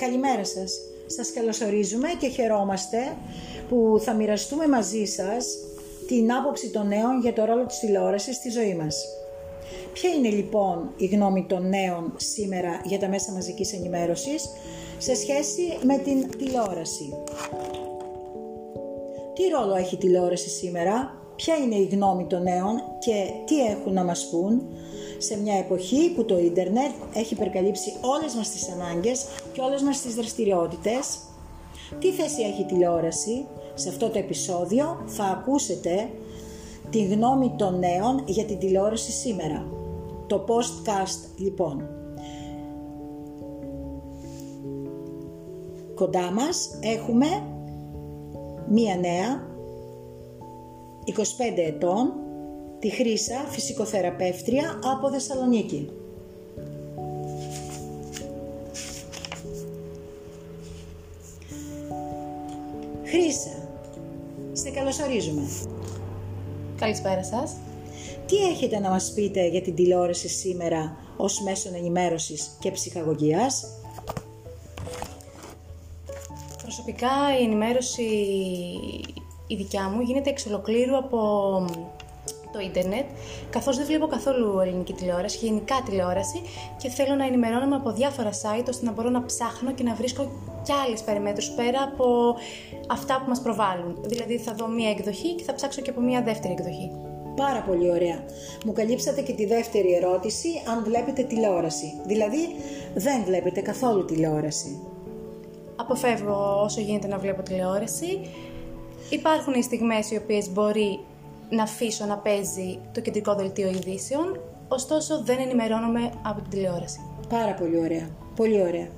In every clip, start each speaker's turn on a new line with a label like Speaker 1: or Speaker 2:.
Speaker 1: Καλημέρα σας. Σας καλωσορίζουμε και χαιρόμαστε που θα μοιραστούμε μαζί σας την άποψη των νέων για το ρόλο της τηλεόρασης στη ζωή μας. Ποια είναι λοιπόν η γνώμη των νέων σήμερα για τα μέσα μαζικής ενημέρωσης σε σχέση με την τηλεόραση; Τι ρόλο έχει η τηλεόραση σήμερα, ποια είναι η γνώμη των νέων και τι έχουν να μας πούν; Σε μια εποχή που το ίντερνετ έχει υπερκαλύψει όλες μας τις ανάγκες και όλες μας τις δραστηριότητες. Τι θέση έχει η τηλεόραση, σε αυτό το επεισόδιο θα ακούσετε τη γνώμη των νέων για την τηλεόραση σήμερα. Το postcast λοιπόν. Κοντά μας έχουμε μία νέα, 25 ετών, τη Χρύσα, φυσικοθεραπεύτρια από Θεσσαλονίκη. Χρύσα, σε καλωσορίζουμε.
Speaker 2: Καλησπέρα σας.
Speaker 1: Τι έχετε να μας πείτε για την τηλεόραση σήμερα ως μέσον ενημέρωσης και ψυχαγωγίας;
Speaker 2: Προσωπικά η ενημέρωση η δικιά μου γίνεται εξ ολοκλήρου από το ίντερνετ, καθώς δεν βλέπω καθόλου ελληνική τηλεόραση, γενικά τηλεόραση και θέλω να ενημερώνομαι από διάφορα site ώστε να μπορώ να ψάχνω και να βρίσκω κι άλλες περιμέτρους πέρα από αυτά που μας προβάλλουν. Δηλαδή θα δω μία εκδοχή και θα ψάξω και από μία δεύτερη εκδοχή.
Speaker 1: Πάρα πολύ ωραία. Μου καλύψατε και τη δεύτερη ερώτηση, αν βλέπετε τηλεόραση. Δηλαδή, δεν βλέπετε καθόλου τηλεόραση.
Speaker 2: Αποφεύγω όσο γίνεται να βλέπω τηλεόραση. Υπάρχουν οι στιγμές οι οποίες μπορεί να αφήσω να παίζει το κεντρικό δελτίο ειδήσεων, ωστόσο δεν ενημερώνομαι από την τηλεόραση.
Speaker 1: Πάρα πολύ ωραία. Πολύ ωραία.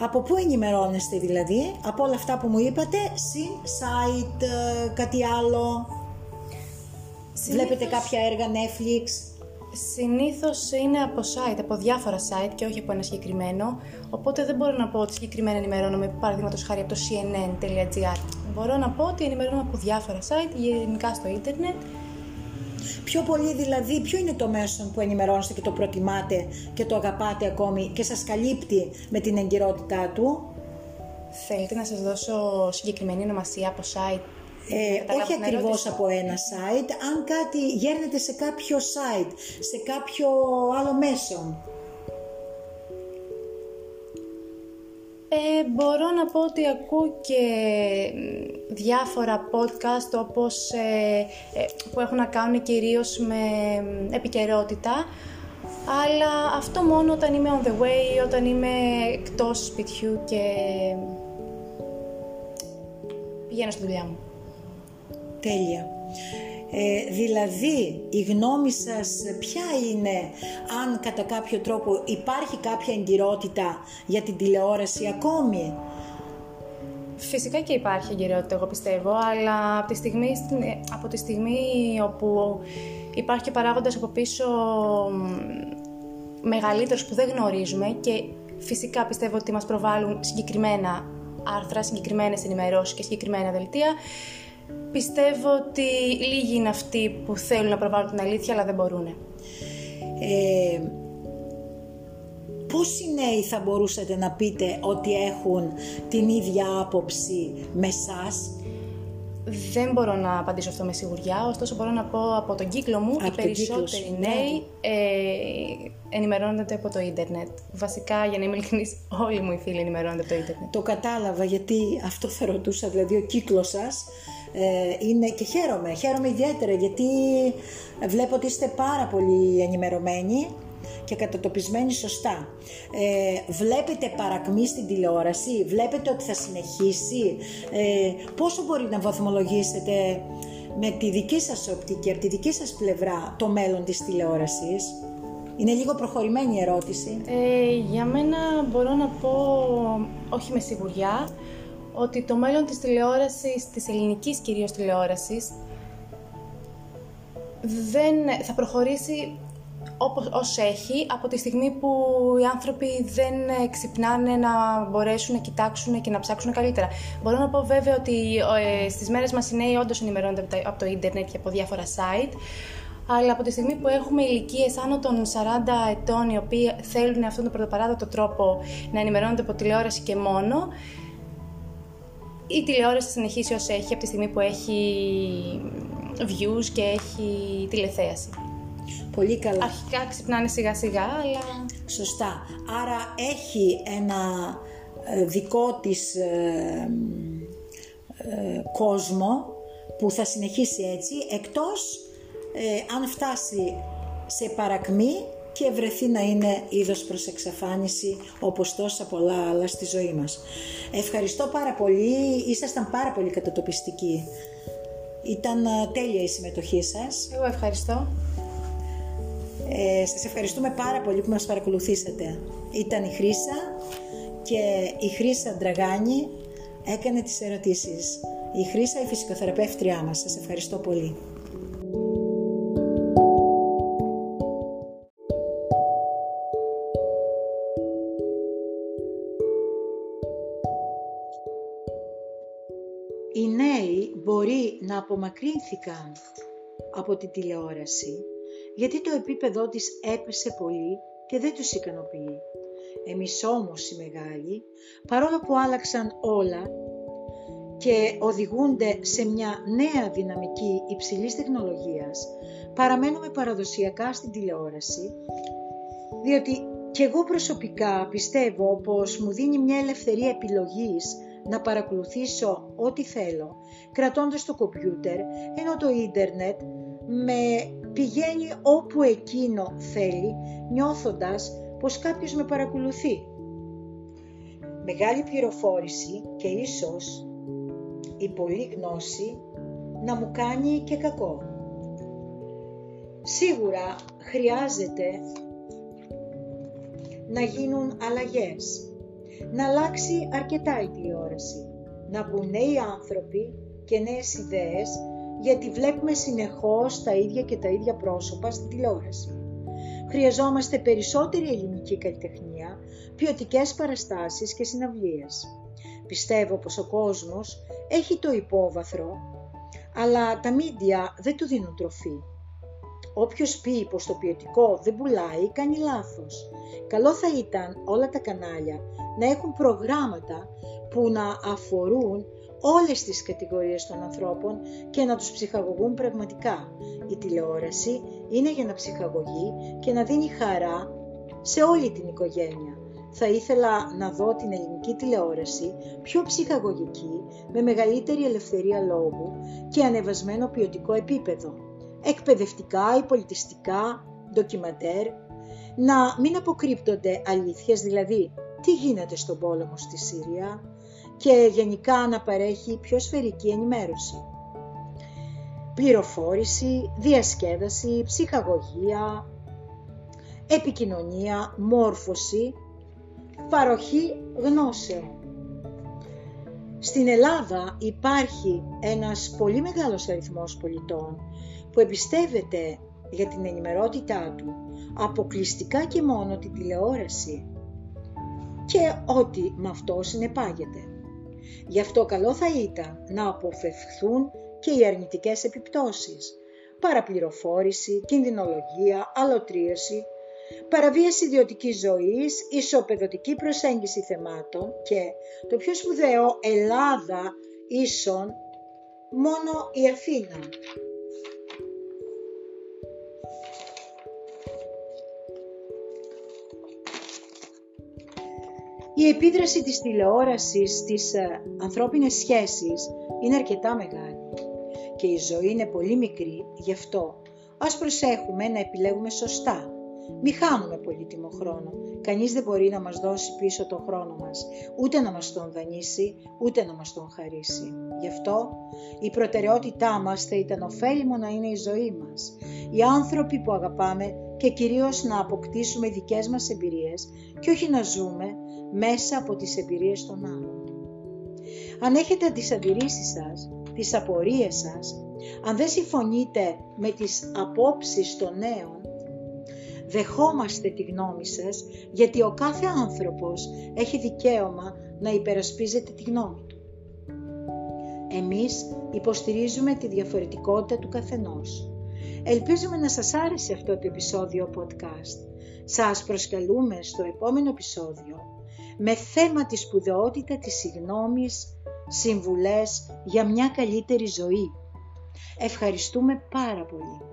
Speaker 1: Από πού ενημερώνεστε δηλαδή, από όλα αυτά που μου είπατε, συν site, ε, κάτι άλλο, βλέπετε κάποια έργα Netflix;
Speaker 2: Συνήθως είναι από site, από διάφορα site και όχι από ένα συγκεκριμένο, οπότε δεν μπορώ να πω ότι συγκεκριμένα ενημερώνομαι, παραδείγματος χάρη από το cnn.gr. Μπορώ να πω ότι ενημερώνομαι από διάφορα site, γενικά στο ίντερνετ.
Speaker 1: Πιο πολύ δηλαδή, ποιο είναι το μέσο που ενημερώνεστε και το προτιμάτε και το αγαπάτε ακόμη και σας καλύπτει με την εγκυρότητά του;
Speaker 2: Θέλετε να σας δώσω συγκεκριμένη ονομασία από site;
Speaker 1: Ε, όχι ακριβώς από ένα site, αν κάτι γέρνεται σε κάποιο site, σε κάποιο άλλο μέσο.
Speaker 2: Ε, μπορώ να πω ότι ακούω και διάφορα podcast όπως ε, ε, που έχουν να κάνουν κυρίως με επικαιρότητα αλλά αυτό μόνο όταν είμαι on the way, όταν είμαι εκτός σπιτιού και πηγαίνω στη δουλειά μου.
Speaker 1: Τέλεια. Ε, δηλαδή η γνώμη σας ποια είναι αν κατά κάποιο τρόπο υπάρχει κάποια εγκυρότητα για την τηλεόραση ακόμη;
Speaker 2: Φυσικά και υπάρχει εγκυρότητα εγώ πιστεύω, αλλά από τη στιγμή, από τη στιγμή όπου υπάρχει και παράγοντας από πίσω μεγαλύτερος που δεν γνωρίζουμε και φυσικά πιστεύω ότι μας προβάλλουν συγκεκριμένα άρθρα, συγκεκριμένες ενημερώσεις και συγκεκριμένα δελτία, Πιστεύω ότι λίγοι είναι αυτοί που θέλουν να προβάλλουν την αλήθεια αλλά δεν μπορούν.
Speaker 1: Ε, πόσοι νέοι θα μπορούσατε να πείτε ότι έχουν την ίδια άποψη με σας;
Speaker 2: Δεν μπορώ να απαντήσω αυτό με σιγουριά, ωστόσο μπορώ να πω από τον κύκλο μου οι περισσότεροι νέοι ε, ενημερώνονται από το ίντερνετ. Βασικά, για να είμαι ειλικρινής, όλοι μου οι φίλοι ενημερώνονται από το ίντερνετ.
Speaker 1: Το κατάλαβα γιατί αυτό θα ρωτούσα, δηλαδή ο κύκλος σας ε, είναι και χαίρομαι, χαίρομαι ιδιαίτερα γιατί βλέπω ότι είστε πάρα πολύ ενημερωμένοι και κατατοπισμένοι σωστά. Ε, βλέπετε παρακμή στην τηλεόραση, βλέπετε ότι θα συνεχίσει, ε, πόσο μπορεί να βαθμολογήσετε με τη δική σας οπτική, από τη δική σας πλευρά το μέλλον της τηλεόρασης; Είναι λίγο προχωρημένη η ερώτηση.
Speaker 2: Ε, για μένα μπορώ να πω, όχι με σιγουριά, ότι το μέλλον της τηλεόρασης, της ελληνικής κυρίως τηλεόρασης, δεν θα προχωρήσει όπως, ως έχει από τη στιγμή που οι άνθρωποι δεν ξυπνάνε να μπορέσουν να κοιτάξουν και να ψάξουν καλύτερα. Μπορώ να πω βέβαια ότι ε, στις μέρες μας οι νέοι όντως ενημερώνονται από το ίντερνετ και από διάφορα site, αλλά από τη στιγμή που έχουμε ηλικίες άνω των 40 ετών οι οποίοι θέλουν αυτόν τον πρωτοπαράδοτο τρόπο να ενημερώνονται από τηλεόραση και μόνο, η τηλεόραση θα συνεχίσει όσο έχει από τη στιγμή που έχει views και έχει τηλεθέαση.
Speaker 1: Πολύ καλά.
Speaker 2: Αρχικά ξυπνάνε σιγά σιγά, αλλά...
Speaker 1: Σωστά. Άρα έχει ένα ε, δικό της ε, ε, κόσμο που θα συνεχίσει έτσι, εκτός αν φτάσει σε παρακμή και βρεθεί να είναι είδος προς εξαφάνιση όπως τόσα πολλά άλλα στη ζωή μας. Ευχαριστώ πάρα πολύ, ήσασταν πάρα πολύ κατατοπιστικοί. Ήταν τέλεια η συμμετοχή σας.
Speaker 2: Εγώ ευχαριστώ.
Speaker 1: Ε, σας ευχαριστούμε πάρα πολύ που μας παρακολουθήσατε. Ήταν η Χρύσα και η Χρύσα Ντραγάνη έκανε τις ερωτήσεις. Η Χρύσα η φυσικοθεραπεύτριά μας. Σας ευχαριστώ πολύ. Οι νέοι μπορεί να απομακρύνθηκαν από τη τηλεόραση γιατί το επίπεδό της έπεσε πολύ και δεν τους ικανοποιεί. Εμείς όμως οι μεγάλοι, παρόλο που άλλαξαν όλα και οδηγούνται σε μια νέα δυναμική υψηλής τεχνολογίας, παραμένουμε παραδοσιακά στην τηλεόραση, διότι και εγώ προσωπικά πιστεύω πως μου δίνει μια ελευθερία επιλογής να παρακολουθήσω ό,τι θέλω, κρατώντας το κομπιούτερ, ενώ το ίντερνετ με πηγαίνει όπου εκείνο θέλει, νιώθοντας πως κάποιος με παρακολουθεί. Μεγάλη πληροφόρηση και ίσως η πολλή γνώση να μου κάνει και κακό. Σίγουρα χρειάζεται να γίνουν αλλαγές, να αλλάξει αρκετά η τηλεόραση, να μπουν νέοι άνθρωποι και νέες ιδέες γιατί βλέπουμε συνεχώς τα ίδια και τα ίδια πρόσωπα στην τηλεόραση. Χρειαζόμαστε περισσότερη ελληνική καλλιτεχνία, ποιοτικές παραστάσεις και συναυλίες. Πιστεύω πως ο κόσμος έχει το υπόβαθρο, αλλά τα μίντια δεν του δίνουν τροφή. Όποιος πει πως το ποιοτικό δεν πουλάει, κάνει λάθος. Καλό θα ήταν όλα τα κανάλια να έχουν προγράμματα που να αφορούν όλες τις κατηγορίες των ανθρώπων και να τους ψυχαγωγούν πραγματικά. Η τηλεόραση είναι για να ψυχαγωγεί και να δίνει χαρά σε όλη την οικογένεια. Θα ήθελα να δω την ελληνική τηλεόραση πιο ψυχαγωγική, με μεγαλύτερη ελευθερία λόγου και ανεβασμένο ποιοτικό επίπεδο. Εκπαιδευτικά ή πολιτιστικά, ντοκιματέρ, να μην αποκρύπτονται αλήθειες, δηλαδή τι γίνεται στον πόλεμο στη Συρία, και γενικά να παρέχει πιο σφαιρική ενημέρωση. Πληροφόρηση, διασκέδαση, ψυχαγωγία, επικοινωνία, μόρφωση, παροχή γνώσεων. Στην Ελλάδα υπάρχει ένας πολύ μεγάλος αριθμός πολιτών που εμπιστεύεται για την ενημερότητά του αποκλειστικά και μόνο την τηλεόραση και ό,τι με αυτό συνεπάγεται. Γι' αυτό καλό θα ήταν να αποφευχθούν και οι αρνητικές επιπτώσεις. Παραπληροφόρηση, κινδυνολογία, αλωτρίωση, παραβίαση ιδιωτικής ζωής, ισοπεδωτική προσέγγιση θεμάτων και το πιο σπουδαίο Ελλάδα ίσον μόνο η Αθήνα. Η επίδραση της τηλεόρασης στις ε, ανθρώπινες σχέσεις είναι αρκετά μεγάλη και η ζωή είναι πολύ μικρή, γι' αυτό ας προσέχουμε να επιλέγουμε σωστά. Μη χάνουμε πολύτιμο χρόνο. Κανείς δεν μπορεί να μας δώσει πίσω το χρόνο μας, ούτε να μας τον δανείσει, ούτε να μας τον χαρίσει. Γι' αυτό η προτεραιότητά μας θα ήταν ωφέλιμο να είναι η ζωή μας. Οι άνθρωποι που αγαπάμε και κυρίως να αποκτήσουμε δικές μας εμπειρίες και όχι να ζούμε μέσα από τις εμπειρίες των άλλων. Αν έχετε τις αντιρρήσεις σας, τις απορίες σας, αν δεν συμφωνείτε με τις απόψεις των νέων, δεχόμαστε τη γνώμη σας γιατί ο κάθε άνθρωπος έχει δικαίωμα να υπερασπίζεται τη γνώμη του. Εμείς υποστηρίζουμε τη διαφορετικότητα του καθενός. Ελπίζουμε να σας άρεσε αυτό το επεισόδιο podcast. Σας προσκαλούμε στο επόμενο επεισόδιο με θέμα τη σπουδαιότητα της συγνώμης, συμβουλές για μια καλύτερη ζωή. Ευχαριστούμε πάρα πολύ.